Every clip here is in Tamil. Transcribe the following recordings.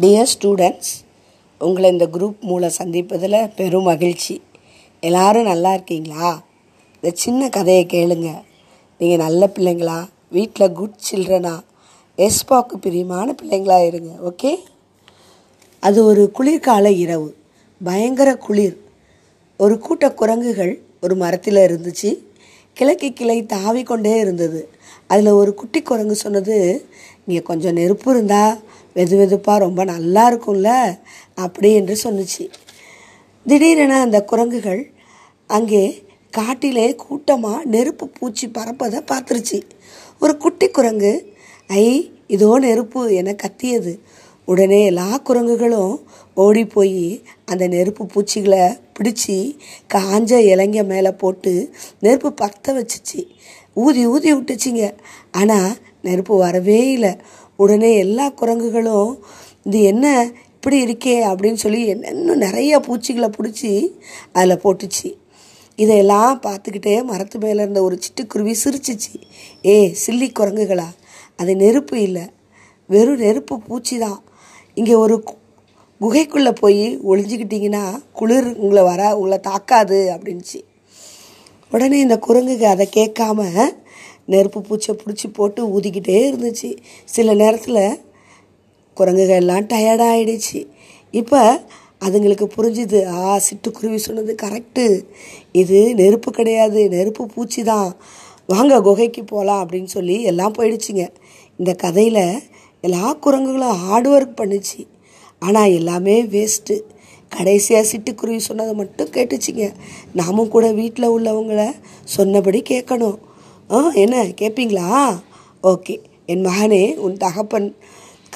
டியர் ஸ்டூடெண்ட்ஸ் உங்களை இந்த குரூப் மூலம் சந்திப்பதில் பெரும் மகிழ்ச்சி. எல்லாரும் நல்லா இருக்கீங்களா? இந்த சின்ன கதையை கேளுங்க. நீங்கள் நல்ல பிள்ளைங்களா? வீட்டில் குட் சில்ட்ரனா எஸ்பாக்கு பிரியமான பிள்ளைங்களா இருங்க ஓகே அது ஒரு குளிர்கால இரவு. பயங்கர குளிர். ஒரு கூட்ட குரங்குகள் ஒரு மரத்தில் இருந்துச்சு. கிழக்கு கிளை தாவி கொண்டே இருந்தது. அதில் ஒரு குட்டி குரங்கு சொன்னது இங்கே கொஞ்சம் நெருப்பு இருந்தால் வெது வெதுப்பாக ரொம்ப நல்லா இருக்கும்ல அப்படி என்று சொன்னுச்சு. திடீரென அந்த குரங்குகள் அங்கே காட்டிலே கூட்டமாக நெருப்பு பூச்சி பறப்பதை பார்த்துருச்சு. ஒரு குட்டி குரங்கு ஐ இதோ நெருப்பு என கத்தியது. உடனே எல்லா குரங்குகளும் ஓடி போய் அந்த நெருப்பு பூச்சிகளை பிடிச்சி காஞ்ச இலைங்க மேலே போட்டு நெருப்பு பற்ற வச்சுச்சு. ஊதி ஊதி விட்டுச்சிங்க. ஆனால் நெருப்பு வரவே இல்லை. உடனே எல்லா குரங்குகளும் இது என்ன? இப்படி இருக்கே அப்படின்னு சொல்லி இன்னும் நிறைய பூச்சிகளை பிடிச்சி அதில் போட்டுச்சு. இதையெல்லாம் பார்த்துக்கிட்டே மரத்து மேலே இருந்த ஒரு சிட்டுக்குருவி சிரிச்சிச்சு. ஏ சில்லி குரங்குகளா? அது நெருப்பு இல்லை. வெறும் நெருப்பு பூச்சி தான். இங்கே ஒரு கு- குகைக்குள்ளே போய் ஒளிஞ்சிக்கிட்டிங்கன்னா குளிர் உங்களை வர உங்களை தாக்காது அப்படின்ச்சு உடனே இந்த குரங்குக்கு அதை கேட்காம நெருப்பு பூச்சை பிடிச்சி போட்டு ஊதிக்கிட்டே இருந்துச்சு. சில நேரத்தில் குரங்குகள் எல்லாம் டயர்டாகிடுச்சு இப்போ அதுங்களுக்கு புரிஞ்சுது. ஆ சிட்டுக்குருவி சொன்னது கரெக்டு இது நெருப்பு கிடையாது. நெருப்பு பூச்சி தான் வாங்க குகைக்கு போகலாம் அப்படின்னு சொல்லி எல்லாம் போயிடுச்சுங்க. இந்த கதையில் எல்லா குரங்குகளும் ஹார்ட் ஒர்க் பண்ணுச்சு. ஆனால் எல்லாமே வேஸ்ட்டு கடைசியாக சிட்டுக்குருவி சொன்னதை மட்டும் கேட்டுச்சிங்க. நாமும் கூட வீட்டில் உள்ளவங்கள சொன்னபடி கேட்கணும். ஆ என்ன கேட்பீங்களா ஓகே. என் மகனே உன் தகப்பன்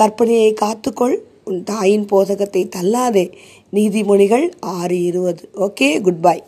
கற்பனையை காத்துக்கொள். உன் தாயின் போதகத்தை தள்ளாதே. நீதிமொழிகள் ஆறு இருபது. Okay goodbye.